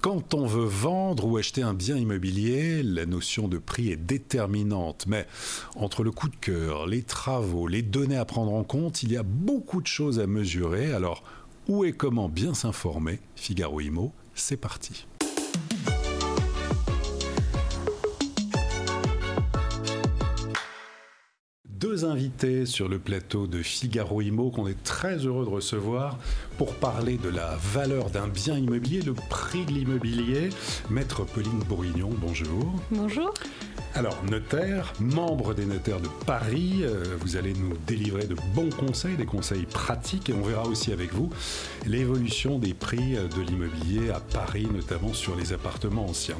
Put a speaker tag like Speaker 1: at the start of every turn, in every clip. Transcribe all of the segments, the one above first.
Speaker 1: Quand on veut vendre ou acheter un bien immobilier, la notion de prix est déterminante. Mais entre le coup de cœur, les travaux, les données à prendre en compte, il y a beaucoup de choses à mesurer. Alors, où et comment bien s'informer? Figaro Imo, c'est parti. Deux invités sur le plateau de Figaro Imo qu'on est très heureux de recevoir pour parler de la valeur d'un bien immobilier, le prix de l'immobilier. Maître Pauline Bourguignon, bonjour.
Speaker 2: Bonjour.
Speaker 1: Alors, notaire, membre des notaires de Paris, euh, vous allez nous délivrer de bons conseils, des conseils pratiques, et on verra aussi avec vous l'évolution des prix de l'immobilier à Paris, notamment sur les appartements anciens.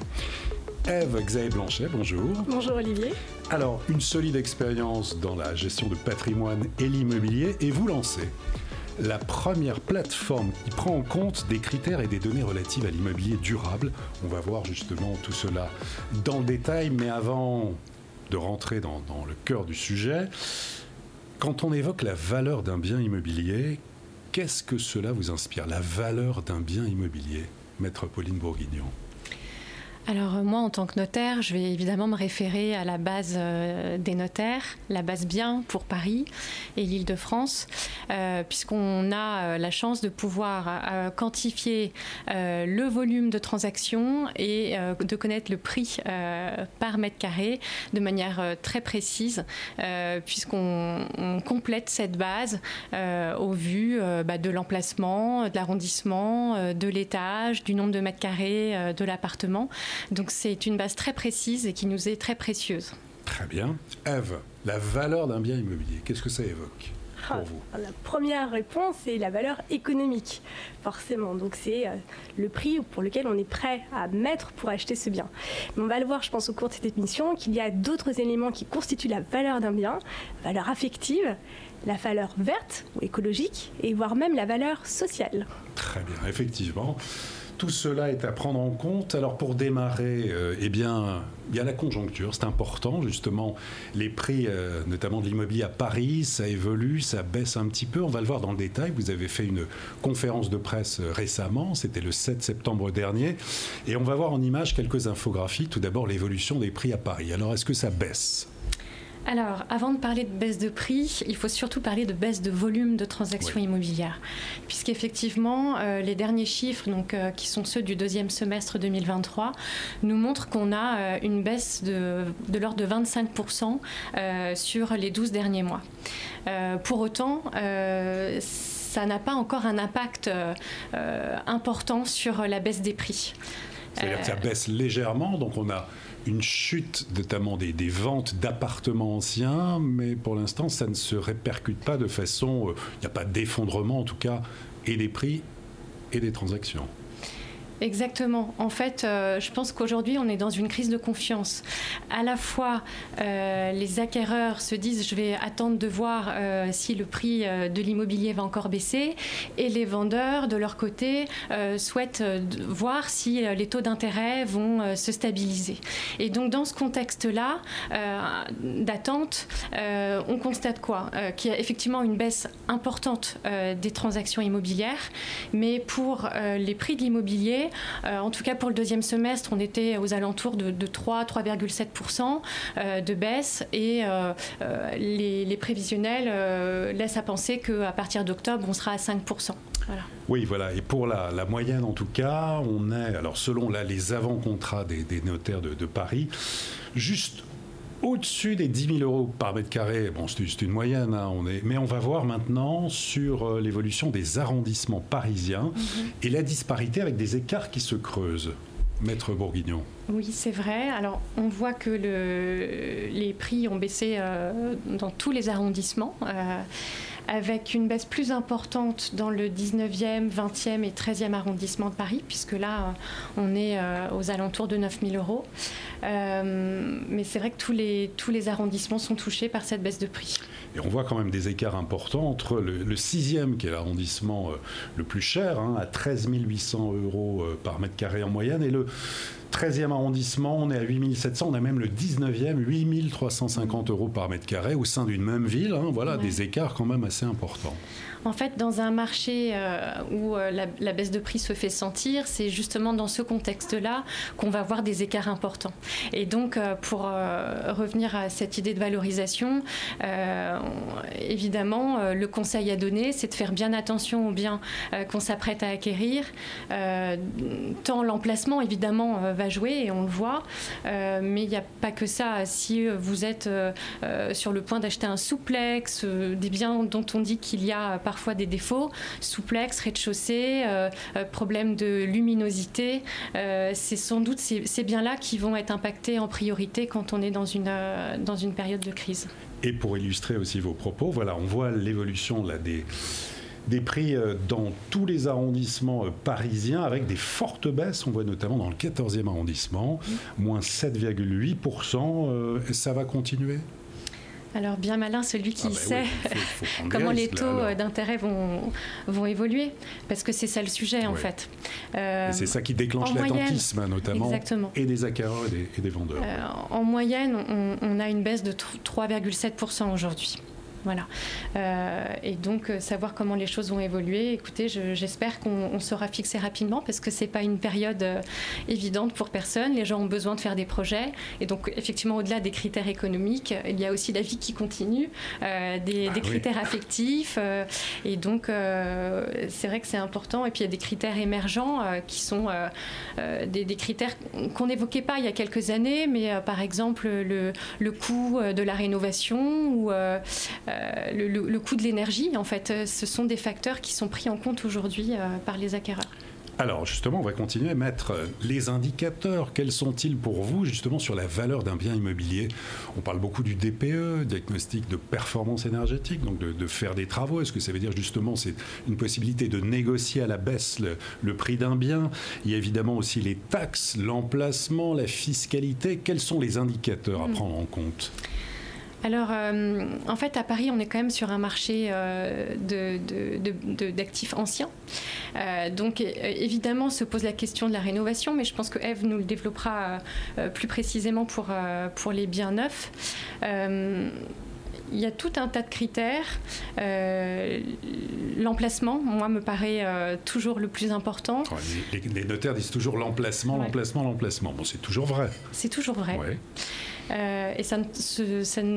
Speaker 1: Eve Xavier Blanchet, bonjour.
Speaker 2: Bonjour Olivier.
Speaker 1: Alors, une solide expérience dans la gestion de patrimoine et l'immobilier, et vous lancez la première plateforme qui prend en compte des critères et des données relatives à l'immobilier durable. On va voir justement tout cela dans le détail, mais avant de rentrer dans, dans le cœur du sujet, quand on évoque la valeur d'un bien immobilier, qu'est-ce que cela vous inspire? La valeur d'un bien immobilier, Maître Pauline Bourguignon
Speaker 2: alors euh, moi, en tant que notaire, je vais évidemment me référer à la base euh, des notaires, la base bien pour Paris et l'Île-de-France, euh, puisqu'on a la chance de pouvoir quantifier le volume de transactions et de connaître le prix par mètre carré de manière très précise, puisqu'on complète cette base au vu bah, de l'emplacement, de l'arrondissement, de l'étage, du nombre de mètres carrés de l'appartement. Donc c'est une base très précise et qui nous est très précieuse.
Speaker 1: Très bien. Eve, la valeur d'un bien immobilier, qu'est-ce que ça évoque pour
Speaker 3: Ah,
Speaker 1: vous
Speaker 3: La première réponse, c'est la valeur économique, forcément. Donc c'est euh, le prix pour lequel on est prêt à mettre pour acheter ce bien. Mais on va le voir, je pense, au cours de cette émission, qu'il y a d'autres éléments qui constituent la valeur d'un bien, la valeur affective, la valeur verte ou écologique, et voire même la valeur sociale.
Speaker 1: Très bien, effectivement. Tout cela est à prendre en compte. Alors pour démarrer, euh, eh bien, il y a la conjoncture, c'est important justement. Les prix, euh, notamment de l'immobilier à Paris, ça évolue, ça baisse un petit peu. On va le voir dans le détail. Vous avez fait une conférence de presse euh, récemment, c'était le 7 septembre dernier, et on va voir en images quelques infographies. Tout d'abord l'évolution des prix à Paris. Alors est-ce que ça baisse?
Speaker 2: Alors, avant de parler de baisse de prix, il faut surtout parler de baisse de volume de transactions
Speaker 1: Oui.
Speaker 2: immobilières. Puisqu'effectivement, euh, les derniers chiffres, donc, euh, qui sont ceux du deuxième semestre 2023, nous montrent qu'on a euh, une baisse de, de l'ordre de 25% euh, sur les 12 derniers mois. Pour autant, ça n'a pas encore un impact important sur la baisse des prix.
Speaker 1: C'est-à-dire que ça baisse légèrement, donc on a une chute notamment des, ventes d'appartements anciens, mais pour l'instant ça ne se répercute pas de façon, euh, il n'y a pas d'effondrement en tout cas, et des prix et des transactions.
Speaker 2: Exactement. En fait, euh, je pense qu'aujourd'hui, on est dans une crise de confiance. À la fois, euh, les acquéreurs se disent je vais attendre de voir euh, si le prix de l'immobilier va encore baisser, et les vendeurs, de leur côté, souhaitent voir si les taux d'intérêt vont se stabiliser. Et donc, dans ce contexte-là d'attente, on constate quoi Qu'il y a effectivement une baisse importante des transactions immobilières, mais pour les prix de l'immobilier, euh, en tout cas pour le deuxième semestre, on était aux alentours de, de 3, 3,7% euh, de baisse et euh, les, prévisionnels laissent à penser qu'à partir d'octobre, on sera à 5%. Voilà.
Speaker 1: Oui, voilà, et pour la, moyenne en tout cas, on est, alors selon là, les avant-contrats des, notaires de Paris, juste au-dessus des 10 000 euros par mètre carré. Bon, c'est une moyenne, hein, on est, mais on va voir maintenant sur euh, l'évolution des arrondissements parisiens et la disparité avec des écarts qui se creusent. Maître Bourguignon.
Speaker 2: Oui, c'est vrai. Alors, on voit que le- les prix ont baissé euh, dans tous les arrondissements. Euh, avec une baisse plus importante dans le 19e, 20e et 13e arrondissement de Paris, puisque là, on est aux alentours de 9 000 euros. mais c'est vrai que tous les, tous les arrondissements sont touchés par cette baisse de prix.
Speaker 1: Et on voit quand même des écarts importants entre le, 6e, qui est l'arrondissement le plus cher, hein, à 13 800 euros par mètre carré en moyenne, et le 13e arrondissement, on est à 8700, on a même le 19e, 8350 euros par mètre carré au sein d'une même ville. Hein, voilà, des écarts quand même assez importants.
Speaker 2: En fait, dans un marché euh, où euh, la, baisse de prix se fait sentir, c'est justement dans ce contexte-là qu'on va voir des écarts importants. Et donc, euh, pour revenir à cette idée de valorisation, évidemment, le conseil à donner, c'est de faire bien attention aux biens qu'on s'apprête à acquérir. tant l'emplacement, évidemment, va jouer, et on le voit, mais il n'y a pas que ça. Si vous êtes sur le point d'acheter un souplex, des biens dont on dit qu'il y a parfois des défauts, souplex, rez-de-chaussée, euh, euh, problème de luminosité. Euh, c'est sans doute ces, biens-là qui vont être impactés en priorité quand on est dans une, dans une période de crise.
Speaker 1: Et pour illustrer aussi vos propos, voilà, on voit l'évolution là des des prix dans tous les arrondissements parisiens avec des fortes baisses. On voit notamment dans le 14e arrondissement, moins 7,8%. ça va continuer?
Speaker 2: Alors bien malin celui qui ah bah sait comment les taux euh, d'intérêt vont, vont évoluer, parce que c'est ça le sujet en fait.
Speaker 1: Euh, c'est ça qui déclenche l'attentisme notamment, et des acquéreurs et des, vendeurs. Euh,
Speaker 2: en moyenne, on, on, a une baisse de 3,7% aujourd'hui. Voilà. Euh, et donc, euh, savoir comment les choses vont évoluer, écoutez, j'espère qu'on sera fixé rapidement parce que ce n'est pas une période euh, évidente pour personne. Les gens ont besoin de faire des projets. Et donc, effectivement, au-delà des critères économiques, il y a aussi la vie qui continue, des, ah critères affectifs. et donc, c'est vrai que c'est important. Et puis, il y a des critères émergents qui sont des, critères qu'on n'évoquait pas il y a quelques années, mais par exemple, le, le coût de la rénovation ou euh, le, coût de l'énergie, en fait, euh, ce sont des facteurs qui sont pris en compte aujourd'hui euh, par les acquéreurs.
Speaker 1: Alors justement, on va continuer à mettre les indicateurs. Quels sont-ils pour vous justement sur la valeur d'un bien immobilier? On parle beaucoup du DPE, diagnostic de performance énergétique, donc de, faire des travaux. Est-ce que ça veut dire justement c'est une possibilité de négocier à la baisse le prix d'un bien? Il y a évidemment aussi les taxes, l'emplacement, la fiscalité. Quels sont les indicateurs à hmm. prendre en compte?
Speaker 2: Alors, euh, en fait, à Paris, on est quand même sur un marché euh, d'actifs anciens. Euh, donc, évidemment, se pose la question de la rénovation, mais je pense que Eve nous le développera plus précisément pour, pour les biens neufs il y a tout un tas de critères. l'emplacement, moi, me paraît toujours le plus important.
Speaker 1: Les, notaires disent toujours l'emplacement, l'emplacement, l'emplacement. Bon, c'est toujours vrai.
Speaker 2: C'est toujours vrai. Euh, et ça ne,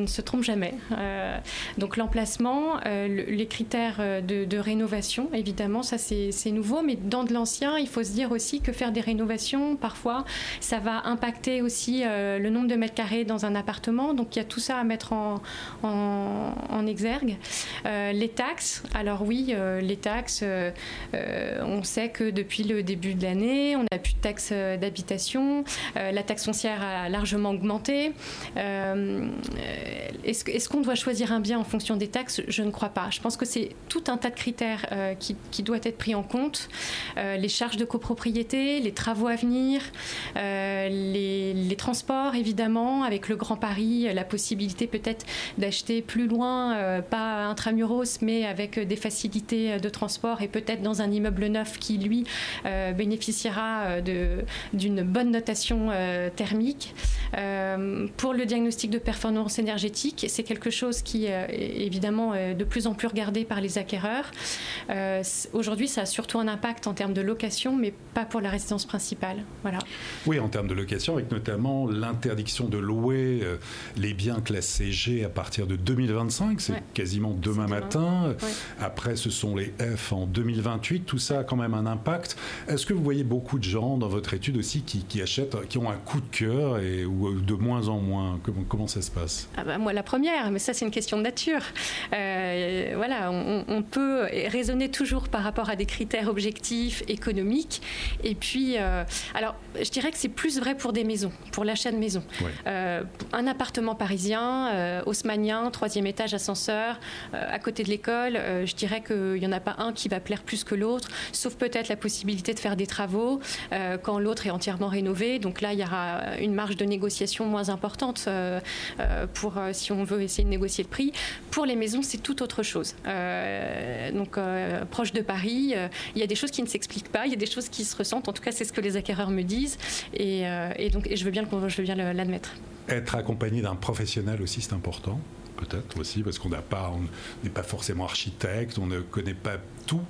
Speaker 2: se, trompe jamais. Euh, donc l'emplacement, euh, les critères de, rénovation, évidemment, ça c'est nouveau, mais dans de l'ancien, il faut se dire aussi que faire des rénovations, parfois, ça va impacter aussi le nombre de mètres carrés dans un appartement. Donc il y a tout ça à mettre en, en, exergue. les taxes, alors oui, les taxes, on sait que depuis le début de l'année, on n'a plus de taxes d'habitation, la taxe foncière a largement augmenté. Euh, est-ce qu'on doit choisir un bien en fonction des taxes? Je ne crois pas. Je pense que c'est tout un tas de critères euh, qui, qui doivent être pris en compte. Euh, les charges de copropriété, les travaux à venir, les, les, transports évidemment, avec le Grand Paris, la possibilité peut-être d'acheter plus loin, pas intramuros, mais avec des facilités de transport et peut-être dans un immeuble neuf qui, lui, bénéficiera d'une bonne notation thermique pour le diagnostic de performance énergétique, c'est quelque chose qui euh, est évidemment euh, de plus en plus regardé par les acquéreurs. Euh, aujourd'hui, ça a surtout un impact en termes de location, mais pas pour la résidence principale. Voilà.
Speaker 1: Oui, en termes de location, avec notamment l'interdiction de louer les biens classés G à partir de 2025, c'est quasiment demain matin. Après, ce sont les F en 2028. Tout ça a quand même un impact. Est-ce que vous voyez beaucoup de gens dans votre étude aussi qui, achètent, qui ont un coup de cœur et ou de moins en moins comment, comment ça se passe?
Speaker 2: Ah bah, Moi, la première, mais ça, c'est une question de nature. Euh, voilà, on, peut raisonner toujours par rapport à des critères objectifs, économiques. Et puis, euh, alors, je dirais que c'est plus vrai pour des maisons, pour l'achat de maisons. Euh, un appartement parisien, haussmanien, troisième étage, ascenseur, à côté de l'école, je dirais qu'il n'y en a pas un qui va plaire plus que l'autre, sauf peut-être la possibilité de faire des travaux quand l'autre est entièrement rénové. Donc là, il y aura une marge de négociation moins importante pour si on veut essayer de négocier le prix. Pour les maisons, c'est tout autre chose. Euh, donc, euh, proche de Paris, euh, il y a des choses qui ne s'expliquent pas, il y a des choses qui se ressentent. En tout cas, c'est ce que les acquéreurs me disent. Et, donc, je veux bien, bien l'admettre.
Speaker 1: Être accompagné d'un professionnel aussi, c'est important peut-être aussi, parce qu'on n'a pas, n'est pas forcément architecte, on ne connaît pas tout.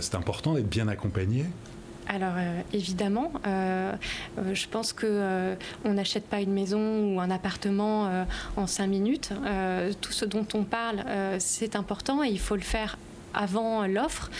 Speaker 1: c'est important d'être bien accompagné
Speaker 2: alors euh, évidemment, euh, euh, je pense que on n'achète pas une maison ou un appartement en cinq minutes. tout ce dont on parle, c'est important et il faut le faire avant l'offre.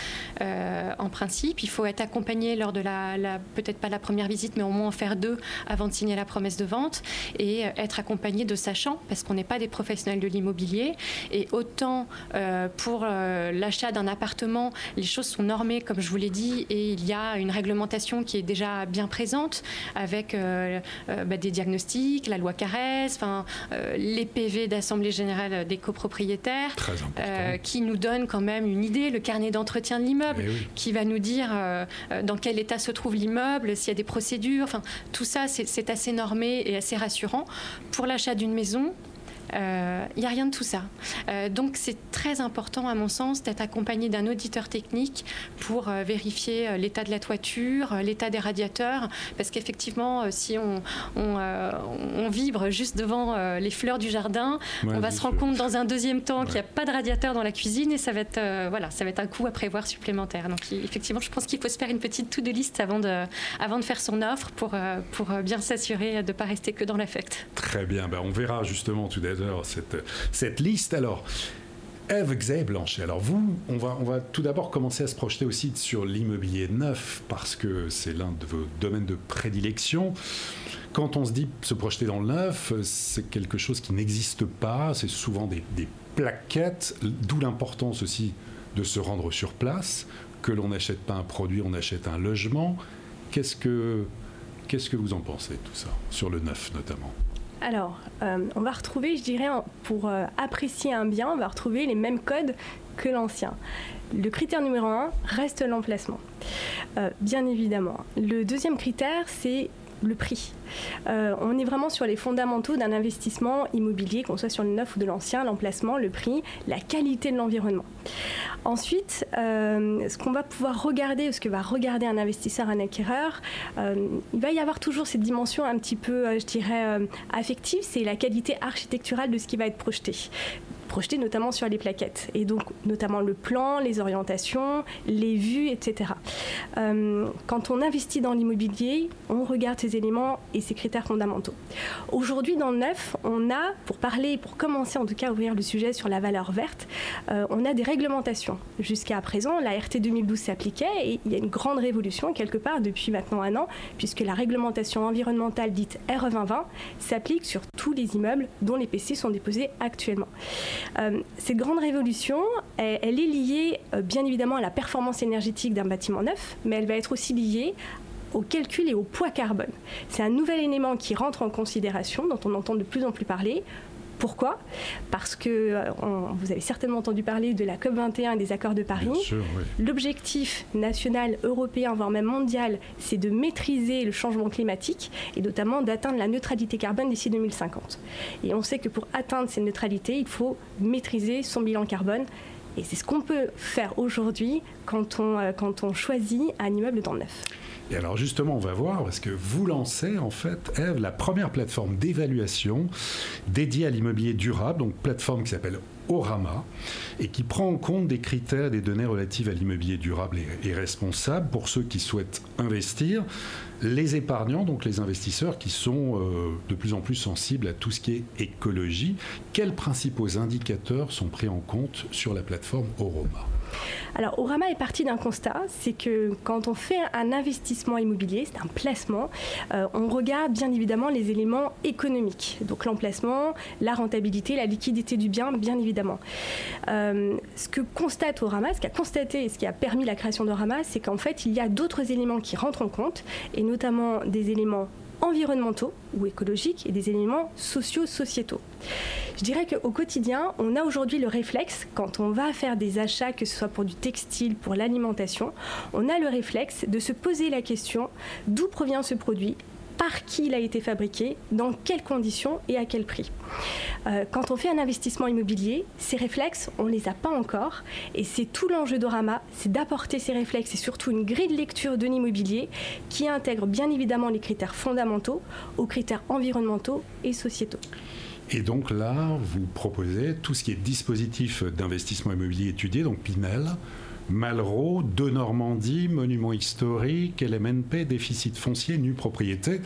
Speaker 2: Euh, en principe, il faut être accompagné lors de la, peut-être pas la première visite, mais au moins en faire deux avant de signer la promesse de vente et euh, être accompagné de sachants, parce qu'on n'est pas des professionnels de l'immobilier. Et autant euh, pour l'achat d'un appartement, les choses sont normées, comme je vous l'ai dit, et il y a une réglementation qui est déjà bien présente avec bah, des diagnostics, la loi enfin les PV d'Assemblée générale des copropriétaires, qui nous donnent quand même une idée, le carnet d'entretien de l'immeuble, eh qui va nous dire euh, euh, dans quel état se trouve l'immeuble, s'il y a des procédures. Enfin, tout ça, c'est assez normé et assez rassurant. Pour l'achat d'une maison, il euh, n'y a rien de tout ça. Euh, donc c'est très important, à mon sens, d'être accompagné d'un auditeur technique pour euh, vérifier l'état de la toiture, l'état des radiateurs, parce qu'effectivement, si on, on, vibre juste devant les fleurs du jardin, on va se rendre compte dans un deuxième temps qu'il n'y a pas de radiateur dans la cuisine et ça va être, voilà, ça va être un coût à prévoir supplémentaire. Donc effectivement, je pense qu'il faut se faire une petite to-do list avant de, avant de faire son offre pour, pour bien s'assurer de ne pas rester que dans l'affect.
Speaker 1: Très bien, ben, on verra justement tout à cette, liste. Alors, Eve Xavier Blanchet. Alors vous, on va, tout d'abord commencer à se projeter aussi sur l'immobilier neuf parce que c'est l'un de vos domaines de prédilection. Quand on se dit se projeter dans le neuf, c'est quelque chose qui n'existe pas. C'est souvent des, des plaquettes, d'où l'importance aussi de se rendre sur place. Que l'on n'achète pas un produit, on achète un logement. Qu'est-ce que, qu'est-ce que vous en pensez tout ça, sur le neuf notamment?
Speaker 3: Alors, euh, on va retrouver, je dirais, pour euh, apprécier un bien, on va retrouver les mêmes codes que l'ancien. Le critère numéro un reste l'emplacement, euh, bien évidemment. Le deuxième critère, c'est le prix. Euh, on est vraiment sur les fondamentaux d'un investissement immobilier, qu'on soit sur le neuf ou de l'ancien, l'emplacement, le prix, la qualité de l'environnement. Ensuite, euh, ce qu'on va pouvoir regarder, ce que va regarder un investisseur, un acquéreur, euh, il va y avoir toujours cette dimension un petit peu, je dirais, affective, c'est la qualité architecturale de ce qui va être projeté projeté notamment sur les plaquettes. Et donc, notamment le plan, les orientations, les vues, etc. Euh, quand on investit dans l'immobilier, on regarde ces éléments et ces critères fondamentaux. Aujourd'hui, dans le neuf, on a, pour parler, pour commencer en tout cas à ouvrir le sujet sur la valeur verte, euh, on a des réglementations. Jusqu'à présent, la RT 2012 s'appliquait et il y a une grande révolution quelque part depuis maintenant un an, puisque la réglementation environnementale dite RE 2020 s'applique sur tous les immeubles dont les PC sont déposés actuellement. Euh, cette grande révolution, elle, est liée euh, bien évidemment à la performance énergétique d'un bâtiment neuf, mais elle va être aussi liée au calcul et au poids carbone. C'est un nouvel élément qui rentre en considération, dont on entend de plus en plus parler, pourquoi? Parce que euh, vous avez certainement entendu parler de la COP21 et des accords de Paris. L'objectif national, européen, voire même mondial, c'est de maîtriser le changement climatique et notamment d'atteindre la neutralité carbone d'ici 2050. Et on sait que pour atteindre cette neutralité, il faut maîtriser son bilan carbone. Et c'est ce qu'on peut faire aujourd'hui quand on, euh, quand on choisit un immeuble dans le neuf.
Speaker 1: Et alors justement, on va voir, parce que vous lancez en fait, Eve, la première plateforme d'évaluation dédiée à l'immobilier durable, donc plateforme qui s'appelle Orama, et qui prend en compte des critères, des données relatives à l'immobilier durable et, responsable pour ceux qui souhaitent investir, les épargnants, donc les investisseurs qui sont euh, de plus en plus sensibles à tout ce qui est écologie. Quels principaux indicateurs sont pris en compte sur la plateforme Orama?
Speaker 3: Alors, Orama est parti d'un constat, c'est que quand on fait un investissement immobilier, c'est un placement, euh, on regarde bien évidemment les éléments économiques. Donc l'emplacement, la rentabilité, la liquidité du bien, bien évidemment. Euh, ce que constate Orama, ce qui a constaté et ce qui a permis la création d'Orama, c'est qu'en fait, il y a d'autres éléments qui rentrent en compte, et notamment des éléments environnementaux ou écologiques et des éléments socio-sociétaux. Je dirais qu'au quotidien, on a aujourd'hui le réflexe, quand on va faire des achats, que ce soit pour du textile, pour l'alimentation, on a le réflexe de se poser la question d'où provient ce produit, par qui il a été fabriqué, dans quelles conditions et à quel prix. Euh, quand on fait un investissement immobilier, ces réflexes, on ne les a pas encore. Et c'est tout l'enjeu d'Orama, c'est d'apporter ces réflexes et surtout une grille de lecture de l'immobilier qui intègre bien évidemment les critères fondamentaux aux critères environnementaux et sociétaux.
Speaker 1: Et donc là, vous proposez tout ce qui est dispositif d'investissement immobilier étudié, donc PIMEL, Malraux, de Normandie, Monument historique, LMNP, déficit foncier, nue propriété.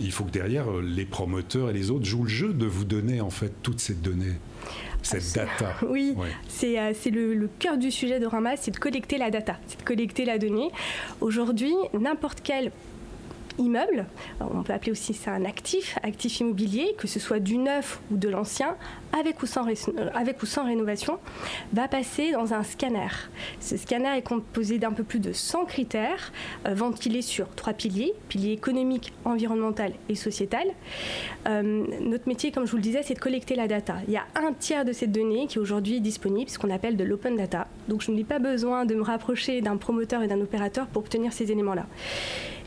Speaker 1: Il faut que derrière, euh, les promoteurs et les autres jouent le jeu de vous donner en fait toutes ces données cette data.
Speaker 3: Oui, c'est euh, le, le, cœur du sujet de Rama, c'est de collecter la data, c'est de collecter la donnée. Aujourd'hui, n'importe quel immeuble, on peut appeler aussi ça un actif, actif immobilier, que ce soit du neuf ou de l'ancien, avec ou, sans, avec ou sans rénovation, va passer dans un scanner. Ce scanner est composé d'un peu plus de 100 critères, euh, ventilés sur trois piliers, piliers économiques, environnemental et sociétal. Euh, notre métier, comme je vous le disais, c'est de collecter la data. Il y a un tiers de cette donnée qui est aujourd'hui disponible, ce qu'on appelle de l'open data. Donc je n'ai pas besoin de me rapprocher d'un promoteur et d'un opérateur pour obtenir ces éléments-là.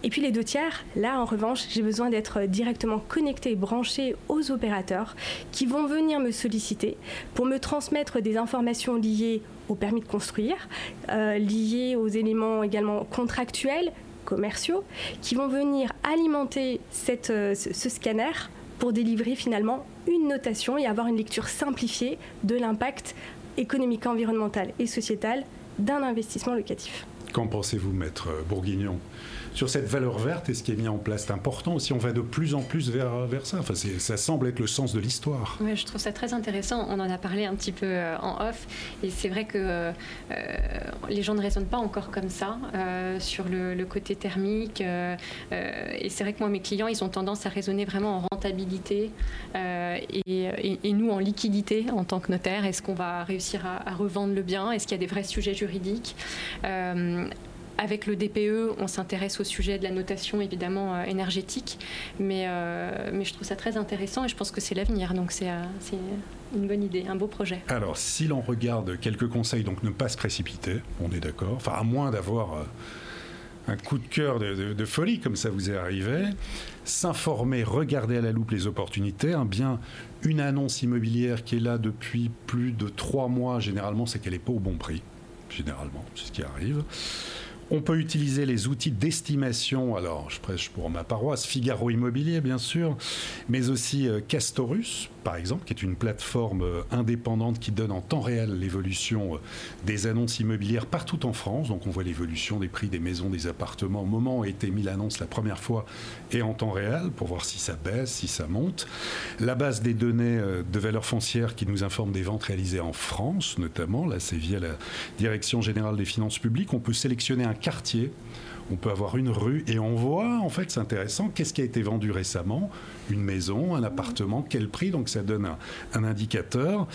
Speaker 3: Et puis les deux tiers, là en revanche, j'ai besoin d'être directement connecté branché aux opérateurs qui vont venir me solliciter pour me transmettre des informations liées au permis de construire, euh, liées aux éléments également contractuels, commerciaux, qui vont venir alimenter euh, ce scanner pour délivrer finalement une notation et avoir une lecture simplifiée de l'impact économique, environnemental et sociétal d'un investissement locatif.
Speaker 1: Qu'en pensez-vous, maître Bourguignon? Sur cette valeur verte et ce qui est mis en place. C'est important aussi, on va de plus en plus vers, vers ça. Enfin, ça semble être le sens de l'histoire.
Speaker 2: Oui, je trouve ça très intéressant. On en a parlé un petit peu euh, en off. Et c'est vrai que euh, les gens ne raisonnent pas encore comme ça euh, sur le, côté thermique. et c'est vrai que moi, mes clients, ils ont tendance à raisonner vraiment en rentabilité et, nous en liquidité en tant que notaire. Est-ce qu'on va réussir à, à revendre le bien? Est-ce qu'il y a des vrais sujets juridiques? Avec le DPE, on s'intéresse au sujet de la notation évidemment euh, énergétique, mais, euh, mais je trouve ça très intéressant et je pense que c'est l'avenir, donc c'est euh, une bonne idée, un beau projet.
Speaker 1: Alors, si l'on regarde quelques conseils, donc ne pas se précipiter, on est d'accord, enfin à moins d'avoir un coup de cœur de, folie comme ça vous est arrivé, s'informer, regarder à la loupe les opportunités, un bien, une annonce immobilière qui est là depuis plus de trois mois, généralement c'est qu'elle n'est pas au bon prix, généralement, c'est ce qui arrive. On peut utiliser les outils d'estimation, alors je prêche pour ma paroisse, Figaro Immobilier bien sûr, mais aussi euh, Castorus par exemple, qui est une plateforme euh, indépendante qui donne en temps réel l'évolution euh, des annonces immobilières partout en France. Donc on voit l'évolution des prix des maisons, des appartements au moment où a été mis l'annonce la première fois et en temps réel pour voir si ça baisse, si ça monte. La base des données euh, de valeur foncière qui nous informe des ventes réalisées en France notamment, là c'est via la Direction générale des finances publiques. On peut sélectionner un quartier on peut avoir une rue et on voit, en fait, c'est intéressant, qu'est-ce qui a été vendu récemment? Une maison, un appartement, quel prix? Donc ça donne un, indicateur.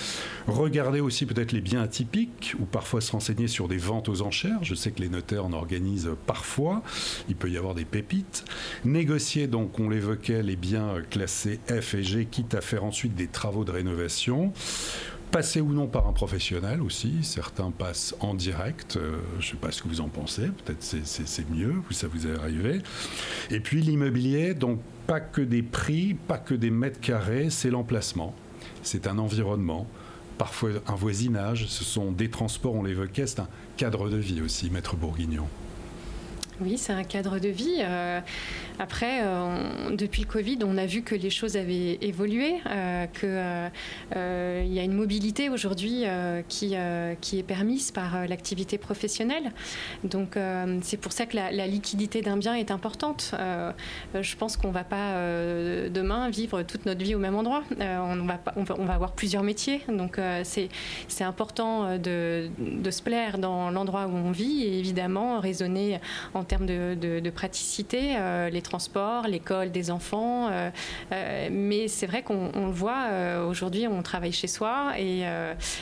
Speaker 1: Regardez aussi peut-être les biens atypiques ou parfois se renseigner sur des ventes aux enchères. Je sais que les notaires en organisent parfois. Il peut y avoir des pépites. Négocier, donc, on l'évoquait, les biens classés F et G, quitte à faire ensuite des travaux de rénovation. Passer ou non par un professionnel aussi. Certains passent en direct. Euh, je ne sais pas ce que vous en pensez. Peut-être c'est mieux, ça vous est arrivé. Et puis l'immobilier, donc pas que des prix, pas que des mètres carrés, c'est l'emplacement. C'est un environnement, parfois un voisinage. Ce sont des transports, on l'évoquait, c'est un cadre de vie aussi, maître Bourguignon.
Speaker 2: Oui, c'est un cadre de vie. Euh, après, euh, depuis le Covid, on a vu que les choses avaient évolué, euh, qu'il y a une mobilité aujourd'hui qui, qui est permise par l'activité professionnelle. Donc, c'est pour ça que la, liquidité d'un bien est importante. je pense qu'on ne va pas demain vivre toute notre vie au même endroit. on, va, on, va, avoir plusieurs métiers. Donc, c'est important de, de, se plaire dans l'endroit où on vit et évidemment raisonner en termes de, praticité, euh, les transports, l'école des enfants. Euh, euh, mais c'est vrai qu'on le voit, aujourd'hui on travaille chez soi et,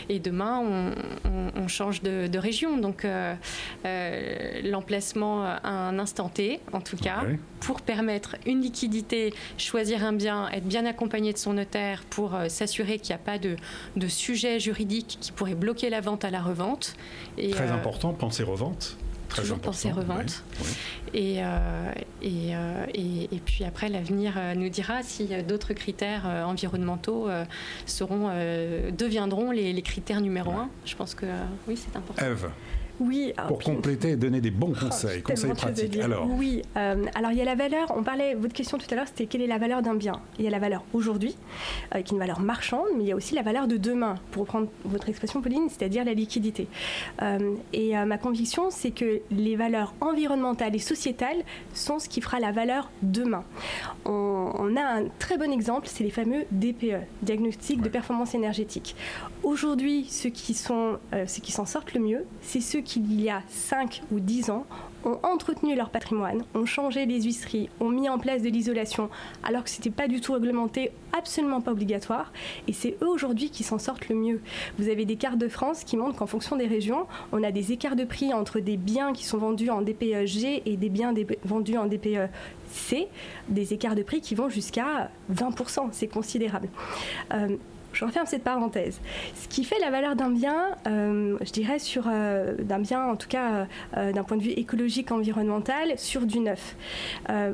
Speaker 2: et demain on, change de, région. Donc l'emplacement à un instant T, en tout cas, pour permettre une liquidité, choisir un bien, être bien accompagné de son notaire pour s'assurer qu'il n'y a pas de, de sujet juridique qui pourrait bloquer la vente à la revente.
Speaker 1: Et, Très important, penser revente
Speaker 2: Très toujours penser revente. Et, euh, euh, et, et, puis après, l'avenir euh, nous dira si d'autres critères environnementaux seront, deviendront les, les, critères numéro un. Je pense que oui, c'est important.
Speaker 1: Eve.
Speaker 3: Oui.
Speaker 1: pour compléter et donner des bons oh, conseils, conseils pratiques. Alors.
Speaker 3: Oui. Euh, alors il y a la valeur. On parlait. Votre question tout à l'heure, c'était quelle est la valeur d'un bien? Il y a la valeur aujourd'hui, euh, qui est une valeur marchande, mais il y a aussi la valeur de demain, pour reprendre votre expression, Pauline, c'est-à-dire la liquidité. Euh, et ma conviction, c'est que les valeurs environnementales et sociétales sont ce qui fera la valeur demain. On, a un très bon exemple, c'est les fameux DPE, diagnostics de performance énergétique. Aujourd'hui, ceux qui sont, ceux qui s'en sortent le mieux, c'est ceux qu'il y a 5 ou 10 ans ont entretenu leur patrimoine, ont changé les huisseries, ont mis en place de l'isolation, alors que ce n'était pas du tout réglementé, absolument pas obligatoire. Et c'est eux aujourd'hui qui s'en sortent le mieux. Vous avez des cartes de France qui montrent qu'en fonction des régions, on a des écarts de prix entre des biens qui sont vendus en DPE G et des biens vendus en DPE C, des écarts de prix qui vont jusqu'à 20%. C'est considérable. Euh, je referme cette parenthèse. Ce qui fait la valeur d'un bien, euh, je dirais sur euh, d'un bien, en tout cas euh, d'un point de vue écologique, environnemental, sur du neuf.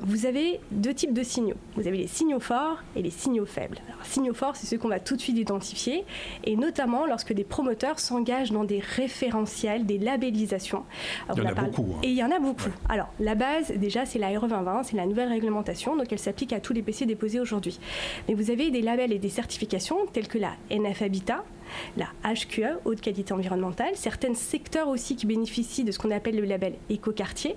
Speaker 3: vous avez deux types de signaux. Vous avez les signaux forts et les signaux faibles. Alors, signaux forts, c'est ceux qu'on va tout de suite identifier, et notamment lorsque des promoteurs s'engagent dans des référentiels, des labellisations.
Speaker 1: il y en a, beaucoup. Hein.
Speaker 3: Et il y en a beaucoup. Alors, la base, déjà, c'est la RE 2020, c'est la nouvelle réglementation, donc elle s'applique à tous les PC déposés aujourd'hui. Mais vous avez des labels et des certifications telles que la NF Habitat, la HQE, haute qualité environnementale, certains secteurs aussi qui bénéficient de ce qu'on appelle le label écoquartier.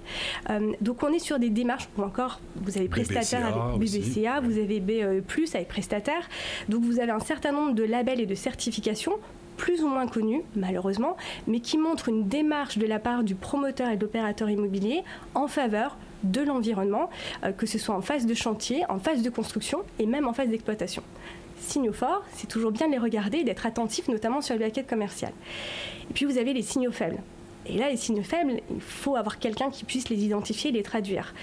Speaker 3: Euh, donc on est sur des démarches, ou encore, vous avez prestataire avec BBCA, vous avez BE+, avec prestataire. Donc vous avez un certain nombre de labels et de certifications plus ou moins connus, malheureusement, mais qui montrent une démarche de la part du promoteur et de l'opérateur immobilier en faveur de l'environnement, euh, que ce soit en phase de chantier, en phase de construction et même en phase d'exploitation signaux forts, c'est toujours bien de les regarder et d'être attentif, notamment sur les plaquettes commerciales. Et puis vous avez les signaux faibles. Et là, les signaux faibles, il faut avoir quelqu'un qui puisse les identifier et les traduire.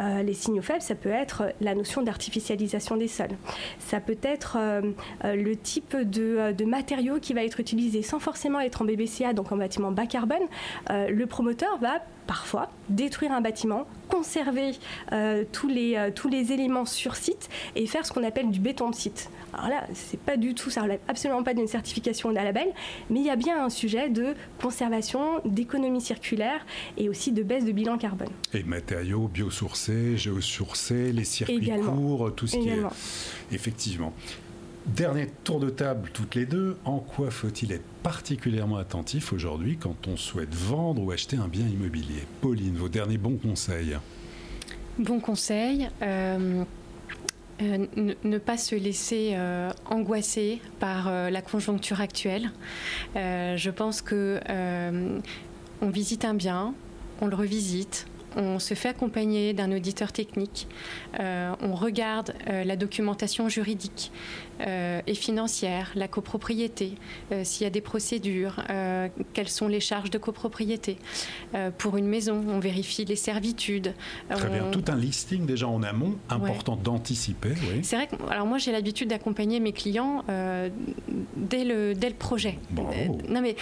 Speaker 3: Euh, les signaux faibles, ça peut être la notion d'artificialisation des sols. Ça peut être euh, euh, le type de, de, matériau qui va être utilisé sans forcément être en BBCA, donc en bâtiment bas carbone. le promoteur va parfois détruire un bâtiment, conserver tous, les, tous les éléments sur site et faire ce qu'on appelle du béton de site. Alors là, c'est pas du tout, ça relève absolument pas d'une certification d'un label, mais il y a bien un sujet de conservation, d'économie circulaire et aussi de baisse de bilan carbone.
Speaker 1: Et matériaux biosourcés, géosourcés, les circuits courts, tout ce qui est effectivement. Dernier tour de table toutes les deux. En quoi faut-il être particulièrement attentif aujourd'hui quand on souhaite vendre ou acheter un bien immobilier? Pauline, vos derniers bons conseils.
Speaker 2: Bons conseils. Euh, euh, ne, pas se laisser euh, angoisser par la conjoncture actuelle. je pense que on visite un bien, on le revisite, on se fait accompagner d'un auditeur technique, on regarde la documentation juridique, euh, et financière, la copropriété, euh, s'il y a des procédures, euh, quelles sont les charges de copropriété. pour une maison, on vérifie les servitudes.
Speaker 1: Très bien, tout un listing déjà en amont, important d'anticiper. Oui.
Speaker 2: C'est vrai que alors moi j'ai l'habitude d'accompagner mes clients dès, le, dès le projet. non mais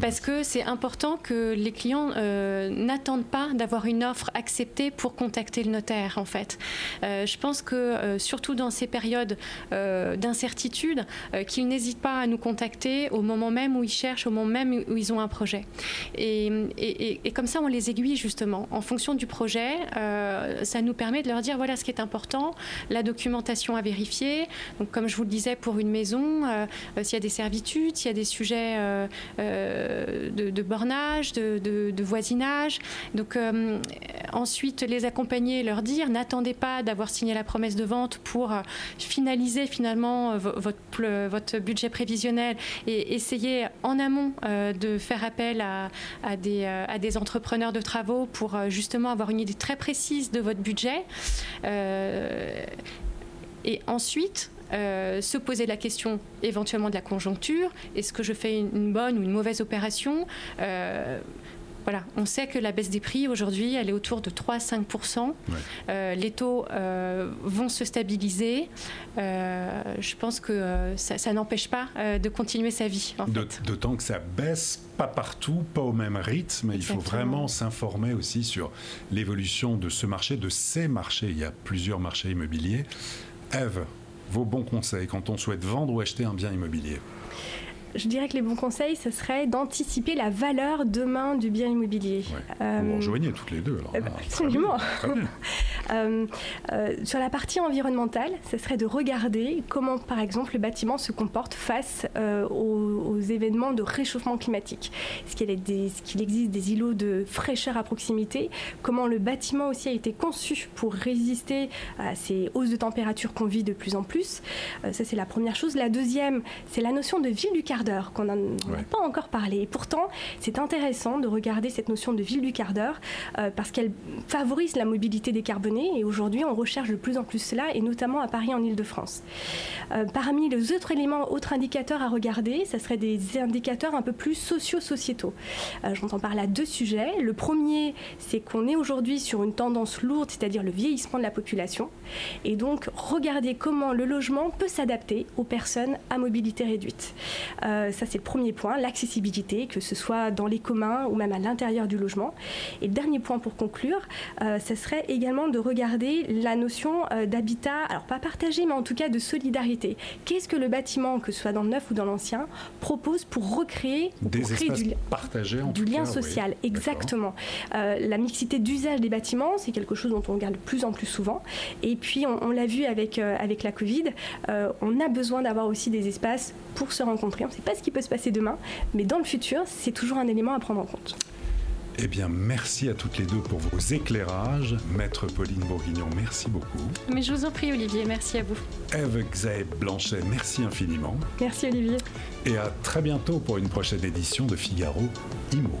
Speaker 2: parce que c'est important que les clients n'attendent pas d'avoir une offre acceptée pour contacter le notaire, en fait. je pense que, surtout dans ces périodes d'incertitude, qu'ils n'hésitent pas à nous contacter au moment même où ils cherchent, au moment même où ils ont un projet. Et, et, comme ça, on les aiguille justement. En fonction du projet, ça nous permet de leur dire voilà ce qui est important, la documentation à vérifier. Donc, comme je vous le disais, pour une maison, s'il y a des servitudes, s'il y a des sujets de, bornage, de, voisinage. Donc euh, ensuite, les accompagner, leur dire, n'attendez pas d'avoir signé la promesse de vente pour euh, finaliser finalement euh, votre, budget prévisionnel et essayer en amont de faire appel à, des, entrepreneurs de travaux pour justement avoir une idée très précise de votre budget. et ensuite, euh, se poser la question éventuellement de la conjoncture. Est-ce que je fais une, bonne ou une mauvaise opération? Euh, voilà, on sait que la baisse des prix aujourd'hui, elle est autour de 3 à 5 euh, Les taux vont se stabiliser. je pense que ça, n'empêche pas de continuer sa vie.
Speaker 1: D'autant que ça baisse pas partout, pas au même rythme. Il faut vraiment s'informer aussi sur l'évolution de ce marché, de ces marchés. Il y a plusieurs marchés immobiliers. Eve, vos bons conseils quand on souhaite vendre ou acheter un bien immobilier?
Speaker 3: Je dirais que les bons conseils, ce serait d'anticiper la valeur demain du bien immobilier.
Speaker 1: Euh, Vous rejoignez toutes les deux. Alors,
Speaker 3: eh ben, absolument. Euh, euh, sur la partie environnementale, ce serait de regarder comment, par exemple, le bâtiment se comporte face aux, événements de réchauffement climatique. Est-ce qu'il existe des îlots de fraîcheur à proximité? Comment le bâtiment aussi a été conçu pour résister à ces hausses de température qu'on vit de plus en plus? Ça, c'est la première chose. La deuxième, c'est la notion de ville du quartier d'heure qu'on n'a pas encore parlé. Et pourtant, c'est intéressant de regarder cette notion de ville du quart d'heure euh, parce qu'elle favorise la mobilité décarbonée et aujourd'hui, on recherche de plus en plus cela et notamment à Paris en Ile-de-France. Euh, parmi les autres éléments, autres indicateurs à regarder, ça serait des indicateurs un peu plus socio-sociétaux. Euh, j'entends parler à deux sujets. Le premier, c'est qu'on est aujourd'hui sur une tendance lourde, c'est-à-dire le vieillissement de la population. Et donc, regarder comment le logement peut s'adapter aux personnes à mobilité réduite. Euh, ça, c'est le premier point, l'accessibilité, que ce soit dans les communs ou même à l'intérieur du logement. Et le dernier point pour conclure, euh, ce serait également de regarder la notion euh, d'habitat, alors pas partagé, mais en tout cas de solidarité. Qu'est-ce que le bâtiment, que ce soit dans le neuf ou dans l'ancien, propose pour recréer
Speaker 1: Des du,
Speaker 3: partagés, du lien social Exactement. la mixité d'usage des bâtiments, c'est quelque chose dont on regarde de plus en plus souvent. Et puis, on, l'a vu avec, avec la Covid, on a besoin d'avoir aussi des espaces pour se rencontrer. On ne sait pas ce qui peut se passer demain, mais dans le futur, c'est toujours un élément à prendre en compte.
Speaker 1: Eh bien, merci à toutes les deux pour vos éclairages. Maître Pauline Bourguignon, merci beaucoup.
Speaker 2: Mais je vous en prie, Olivier, merci à vous.
Speaker 1: Eve Xaeb Blanchet, merci infiniment.
Speaker 3: Merci, Olivier.
Speaker 1: Et à très bientôt pour une prochaine édition de Figaro Imo